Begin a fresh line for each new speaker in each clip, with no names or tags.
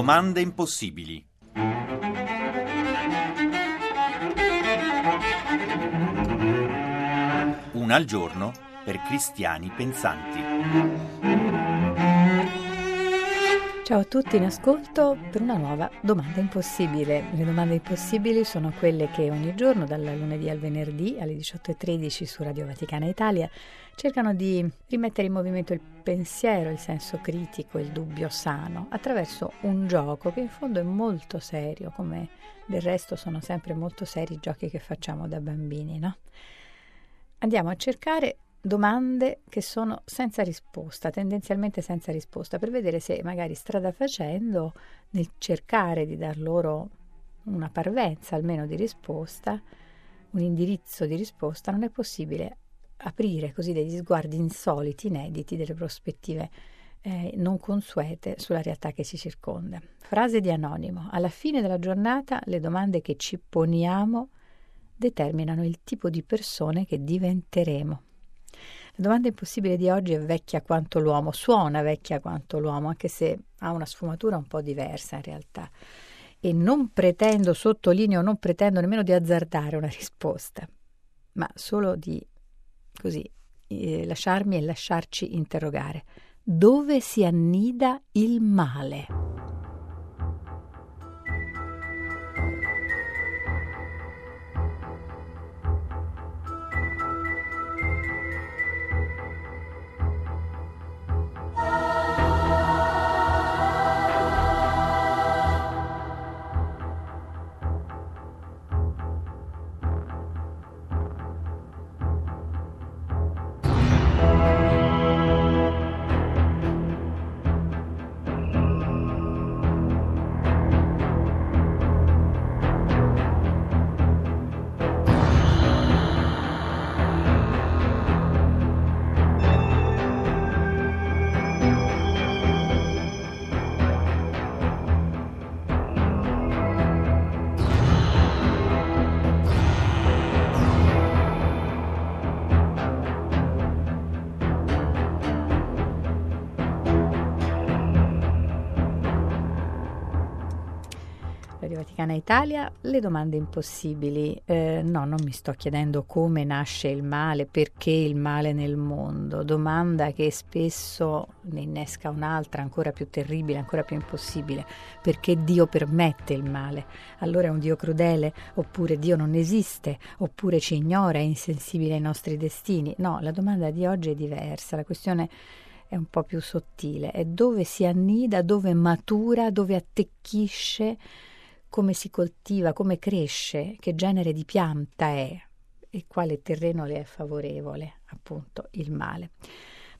Domande impossibili. Una al giorno per cristiani pensanti.
Ciao a tutti in ascolto per una nuova domanda impossibile. Le domande impossibili sono quelle che ogni giorno, dal lunedì al venerdì alle 18.13 su Radio Vaticana Italia, cercano di rimettere in movimento il pensiero, il senso critico, il dubbio sano, attraverso un gioco che in fondo è molto serio, come del resto sono sempre molto seri i giochi che facciamo da bambini, no? Andiamo a cercare domande che sono senza risposta, tendenzialmente senza risposta, per vedere se magari strada facendo, nel cercare di dar loro una parvenza almeno di risposta, un indirizzo di risposta, non è possibile aprire così degli sguardi insoliti, inediti, delle prospettive eh, non consuete sulla realtà che ci circonda. Frase di Anonimo. Alla fine della giornata le domande che ci poniamo determinano il tipo di persone che diventeremo. La domanda impossibile di oggi è vecchia quanto l'uomo, suona vecchia quanto l'uomo, anche se ha una sfumatura un po' diversa in realtà. E non pretendo, sottolineo, non pretendo nemmeno di azzardare una risposta, ma solo di così eh, lasciarmi e lasciarci interrogare. Dove si annida il male? Vaticana Italia, le domande impossibili. Eh, no, non mi sto chiedendo come nasce il male, perché il male nel mondo. Domanda che spesso ne innesca un'altra ancora più terribile, ancora più impossibile. Perché Dio permette il male? Allora è un Dio crudele? Oppure Dio non esiste? Oppure ci ignora, è insensibile ai nostri destini? No, la domanda di oggi è diversa. La questione è un po' più sottile, è dove si annida, dove matura, dove attecchisce come si coltiva, come cresce, che genere di pianta è e quale terreno le è favorevole, appunto, il male.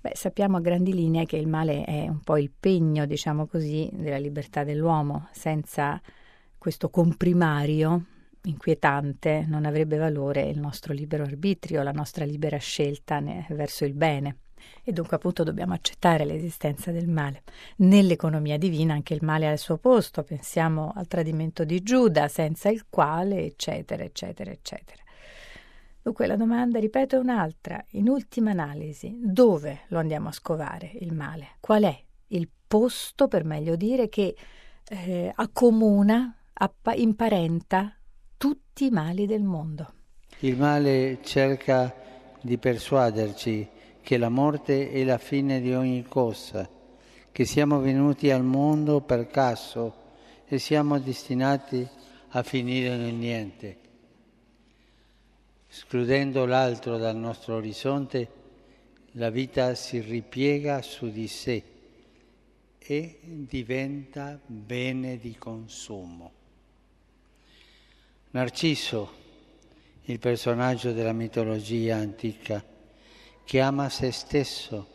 Beh, sappiamo a grandi linee che il male è un po' il pegno, diciamo così, della libertà dell'uomo. Senza questo comprimario inquietante non avrebbe valore il nostro libero arbitrio, la nostra libera scelta verso il bene e dunque appunto dobbiamo accettare l'esistenza del male. Nell'economia divina anche il male ha il suo posto, pensiamo al tradimento di Giuda, senza il quale, eccetera, eccetera, eccetera. Dunque la domanda, ripeto, è un'altra. In ultima analisi, dove lo andiamo a scovare il male? Qual è il posto, per meglio dire, che eh, accomuna, appa- imparenta tutti i mali del mondo?
Il male cerca di persuaderci che la morte è la fine di ogni cosa, che siamo venuti al mondo per caso e siamo destinati a finire nel niente. Escludendo l'altro dal nostro orizzonte, la vita si ripiega su di sé e diventa bene di consumo. Narciso, il personaggio della mitologia antica, che ama se stesso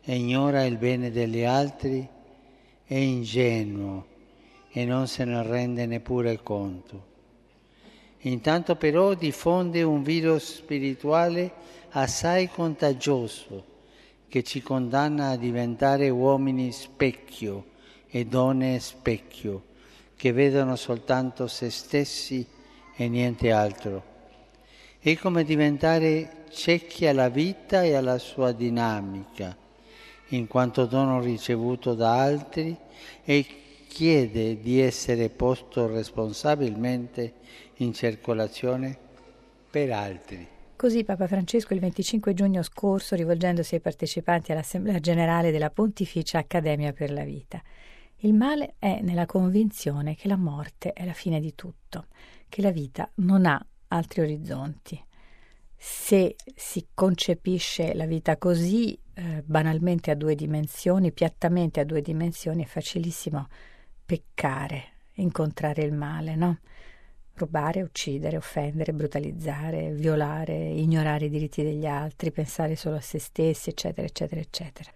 e ignora il bene degli altri, è ingenuo e non se ne rende neppure conto. Intanto però diffonde un virus spirituale assai contagioso che ci condanna a diventare uomini specchio e donne specchio, che vedono soltanto se stessi e niente altro. È come diventare cecchi alla vita e alla sua dinamica, in quanto dono ricevuto da altri e chiede di essere posto responsabilmente in circolazione per altri.
Così Papa Francesco il 25 giugno scorso, rivolgendosi ai partecipanti all'Assemblea generale della Pontificia Accademia per la Vita. Il male è nella convinzione che la morte è la fine di tutto, che la vita non ha altri orizzonti. Se si concepisce la vita così, eh, banalmente a due dimensioni, piattamente a due dimensioni, è facilissimo peccare, incontrare il male, no? Rubare, uccidere, offendere, brutalizzare, violare, ignorare i diritti degli altri, pensare solo a se stessi, eccetera, eccetera, eccetera.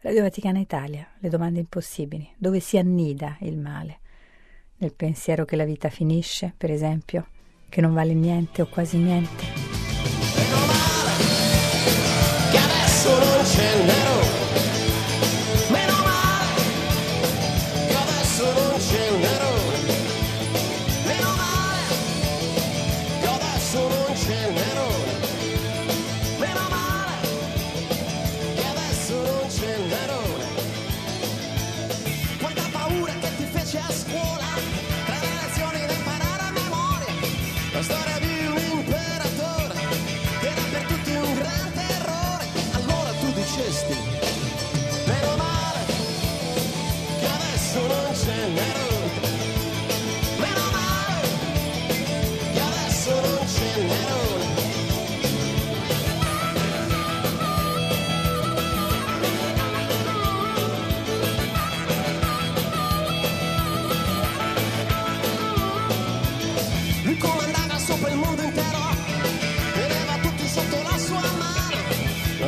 Radio Vaticana Italia, le domande impossibili, dove si annida il male? Nel pensiero che la vita finisce, per esempio, che non vale niente o quasi niente? Storia di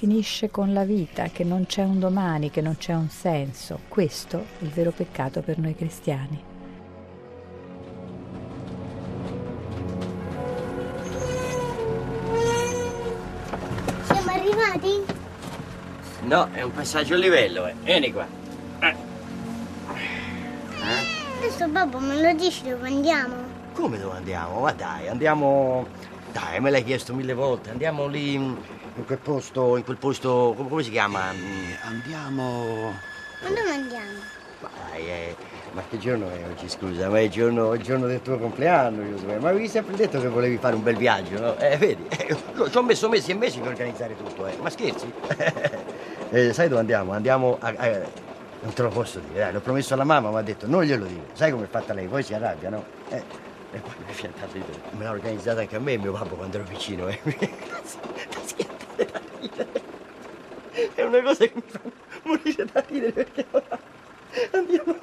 finisce con la vita, che non c'è un domani, che non c'è un senso. Questo è il vero peccato per noi cristiani.
Siamo arrivati?
No, è un passaggio a livello, eh. Vieni qua.
Adesso babbo me lo dici dove andiamo?
Come dove andiamo? Ma dai, andiamo... Dai, me l'hai chiesto mille volte. Andiamo lì in quel posto, in quel posto... come si chiama? Andiamo...
Ma dove andiamo?
Ma dai, eh, ma che giorno è oggi, scusa? Ma è il giorno, il giorno del tuo compleanno, Giuseppe. Ma avevi sempre detto che volevi fare un bel viaggio, no? Eh, vedi, eh, ci ho messo mesi e mesi per organizzare tutto, eh. Ma scherzi? eh, sai dove andiamo? Andiamo a, a non te lo posso dire, dai, l'ho promesso alla mamma, mi ha detto non glielo dire. Sai come è fatta lei? Poi si arrabbia, no? Eh, e poi mi è fiantato di te. Me l'ha organizzata anche a me mio papà quando ero piccino, eh. ridere. È una cosa che mi fa morire da ridere perché ora andiamo.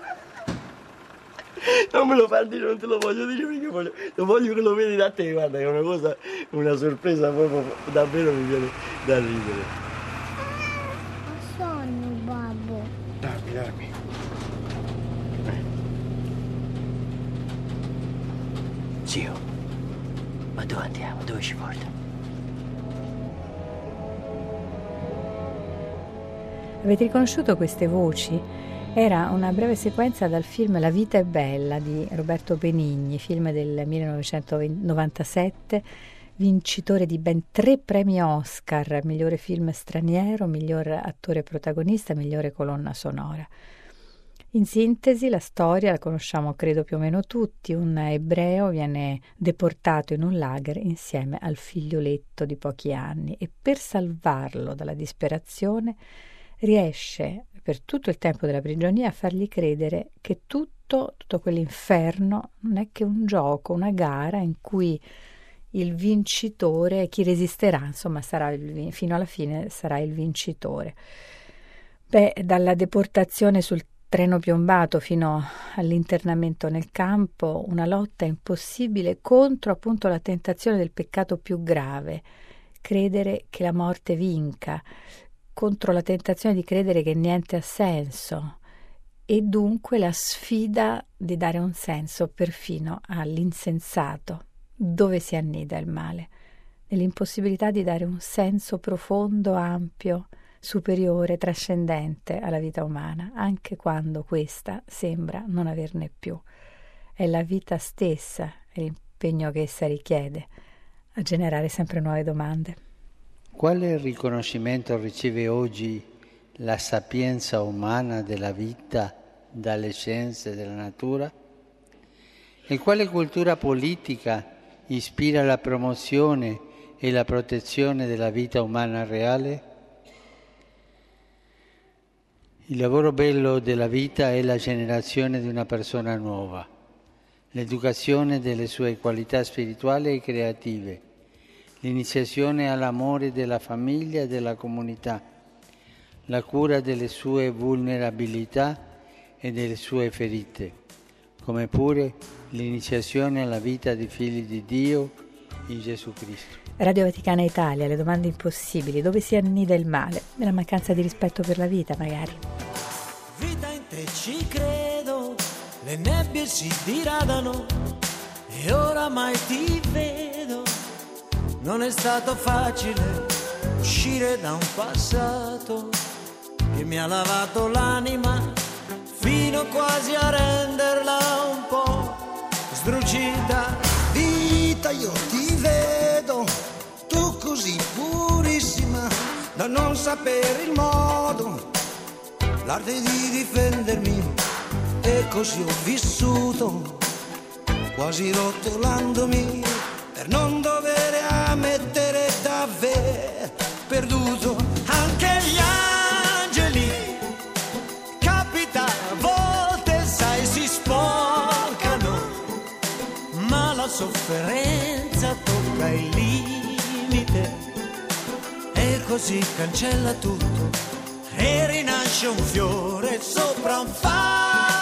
Non me lo far dire, non te lo voglio dire perché voglio, lo voglio che lo vedi da te, guarda, è una cosa, una sorpresa proprio davvero mi viene da ridere. darmi. Zio, ma dove andiamo? Dove ci porta?
Avete riconosciuto queste voci? Era una breve sequenza dal film La vita è bella di Roberto Benigni, film del 1997 vincitore di ben tre premi Oscar, migliore film straniero, miglior attore protagonista, migliore colonna sonora. In sintesi, la storia la conosciamo credo più o meno tutti. Un ebreo viene deportato in un lager insieme al figlioletto di pochi anni e per salvarlo dalla disperazione riesce per tutto il tempo della prigionia a fargli credere che tutto, tutto quell'inferno non è che un gioco, una gara in cui il vincitore, chi resisterà, insomma, il, fino alla fine sarà il vincitore. Beh, dalla deportazione sul treno piombato fino all'internamento nel campo, una lotta impossibile contro appunto la tentazione del peccato più grave, credere che la morte vinca, contro la tentazione di credere che niente ha senso, e dunque la sfida di dare un senso perfino all'insensato, dove si annida il male, nell'impossibilità di dare un senso profondo, ampio, superiore, trascendente alla vita umana, anche quando questa sembra non averne più. È la vita stessa e l'impegno che essa richiede a generare sempre nuove domande.
Quale riconoscimento riceve oggi la sapienza umana della vita dalle scienze della natura? E quale cultura politica ispira la promozione e la protezione della vita umana reale? Il lavoro bello della vita è la generazione di una persona nuova, l'educazione delle sue qualità spirituali e creative, l'iniziazione all'amore della famiglia e della comunità, la cura delle sue vulnerabilità e delle sue ferite, come pure l'iniziazione alla vita di figli di Dio in Gesù Cristo.
Radio Vaticana Italia, le domande impossibili, dove si annida il male? Nella mancanza di rispetto per la vita, magari.
Vita in te ci credo, le nebbie si diradano e oramai ti vedo. Non è stato facile uscire da un passato che mi ha lavato l'anima fino quasi a renderla un po' sdrucita.
Vita, io ti vedo, tu così purissima da non sapere il modo, l'arte di difendermi e così ho vissuto, quasi rotolandomi per non dover ammettere davvero perduto anche gli angeli. Capita a volte, sai, si sporcano,
ma la sofferenza tocca il limite e così cancella tutto e rinasce un fiore sopra un fatto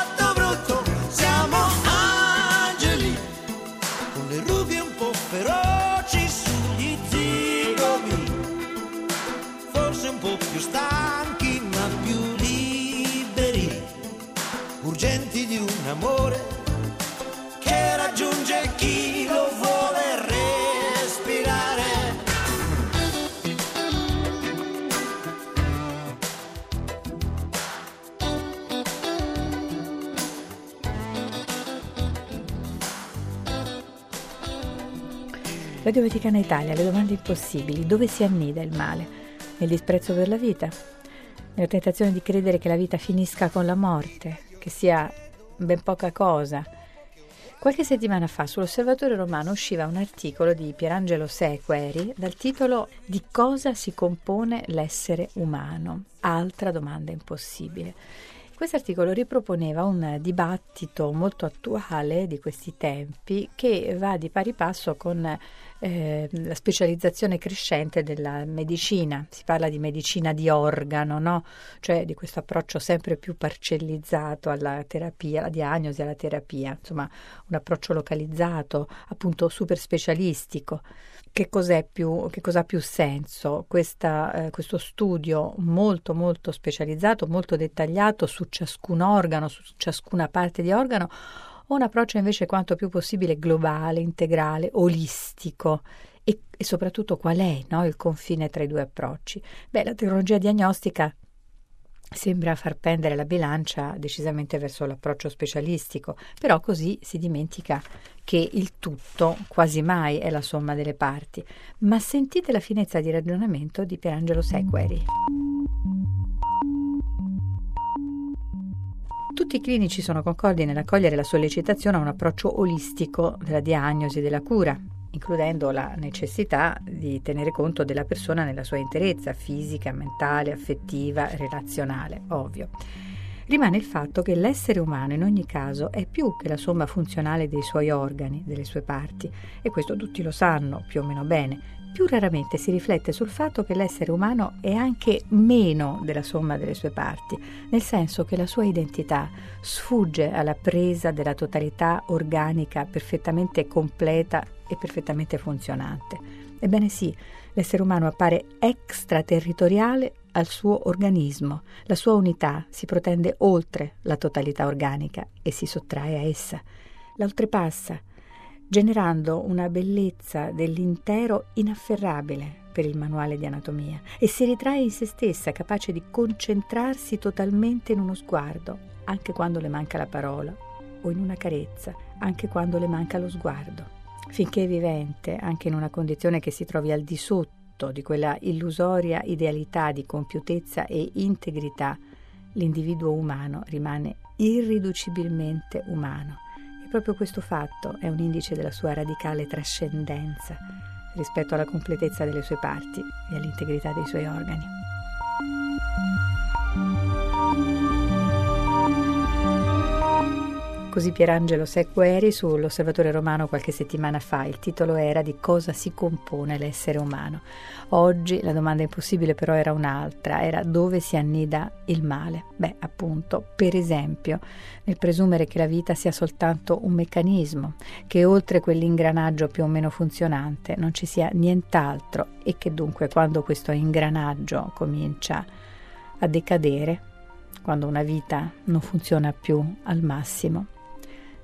Radio Vaticana Italia, le domande impossibili, dove si annida il male? Nel disprezzo per la vita? Nella tentazione di credere che la vita finisca con la morte, che sia ben poca cosa. Qualche settimana fa sull'Osservatore Romano usciva un articolo di Pierangelo Sequeri dal titolo Di cosa si compone l'essere umano? Altra domanda impossibile. Questo articolo riproponeva un dibattito molto attuale di questi tempi che va di pari passo con eh, la specializzazione crescente della medicina. Si parla di medicina di organo, no? cioè di questo approccio sempre più parcellizzato alla terapia, alla diagnosi, alla terapia, insomma un approccio localizzato, appunto super specialistico. Che, cos'è più, che cosa ha più senso? Questa, eh, questo studio molto molto specializzato, molto dettagliato su ciascun organo, su ciascuna parte di organo, o un approccio invece quanto più possibile globale, integrale, olistico? E, e soprattutto qual è no, il confine tra i due approcci? Beh, la tecnologia diagnostica sembra far pendere la bilancia decisamente verso l'approccio specialistico, però così si dimentica che il tutto quasi mai è la somma delle parti. Ma sentite la finezza di ragionamento di Pierangelo Sequeri. Tutti i clinici sono concordi nell'accogliere la sollecitazione a un approccio olistico della diagnosi e della cura, includendo la necessità di tenere conto della persona nella sua interezza fisica, mentale, affettiva, relazionale, ovvio. Rimane il fatto che l'essere umano in ogni caso è più che la somma funzionale dei suoi organi, delle sue parti, e questo tutti lo sanno più o meno bene. Più raramente si riflette sul fatto che l'essere umano è anche meno della somma delle sue parti, nel senso che la sua identità sfugge alla presa della totalità organica perfettamente completa e perfettamente funzionante. Ebbene sì, l'essere umano appare extraterritoriale al suo organismo. La sua unità si protende oltre la totalità organica e si sottrae a essa. La oltrepassa, generando una bellezza dell'intero inafferrabile per il manuale di anatomia e si ritrae in se stessa, capace di concentrarsi totalmente in uno sguardo, anche quando le manca la parola, o in una carezza, anche quando le manca lo sguardo. Finché è vivente, anche in una condizione che si trovi al di sotto di quella illusoria idealità di compiutezza e integrità, l'individuo umano rimane irriducibilmente umano e proprio questo fatto è un indice della sua radicale trascendenza rispetto alla completezza delle sue parti e all'integrità dei suoi organi. Così Pierangelo Sequeri sull'Osservatore Romano qualche settimana fa. Il titolo era Di cosa si compone l'essere umano. Oggi la domanda impossibile però era un'altra, era dove si annida il male. Beh, appunto, per esempio, nel presumere che la vita sia soltanto un meccanismo, che oltre quell'ingranaggio più o meno funzionante non ci sia nient'altro e che dunque quando questo ingranaggio comincia a decadere, quando una vita non funziona più al massimo,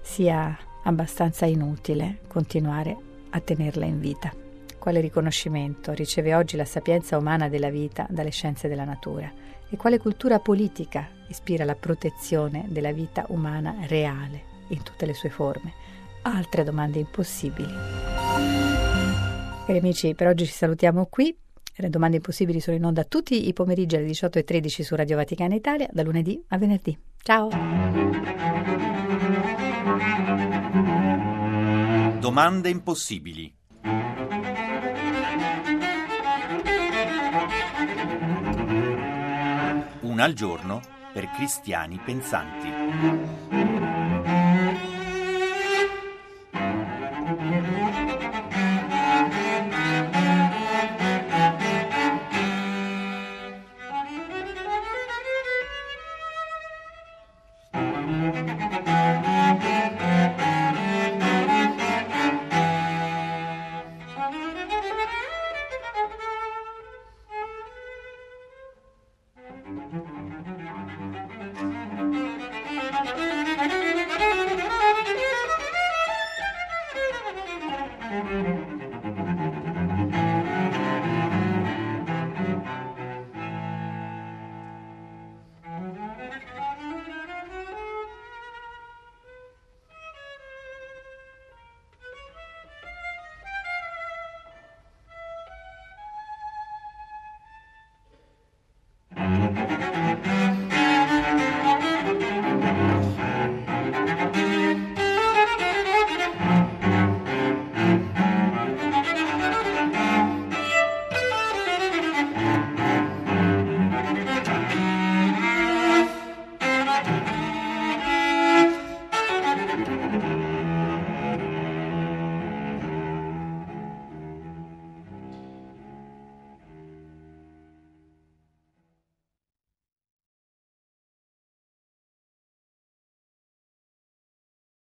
sia abbastanza inutile continuare a tenerla in vita. Quale riconoscimento riceve oggi la sapienza umana della vita dalle scienze della natura? E quale cultura politica ispira la protezione della vita umana reale in tutte le sue forme? Altre domande impossibili. Cari amici, per oggi ci salutiamo qui. Le domande impossibili sono in onda tutti i pomeriggi alle 18.13 su Radio Vaticana Italia, da lunedì a venerdì. Ciao!
Domande impossibili. Una al giorno per cristiani pensanti.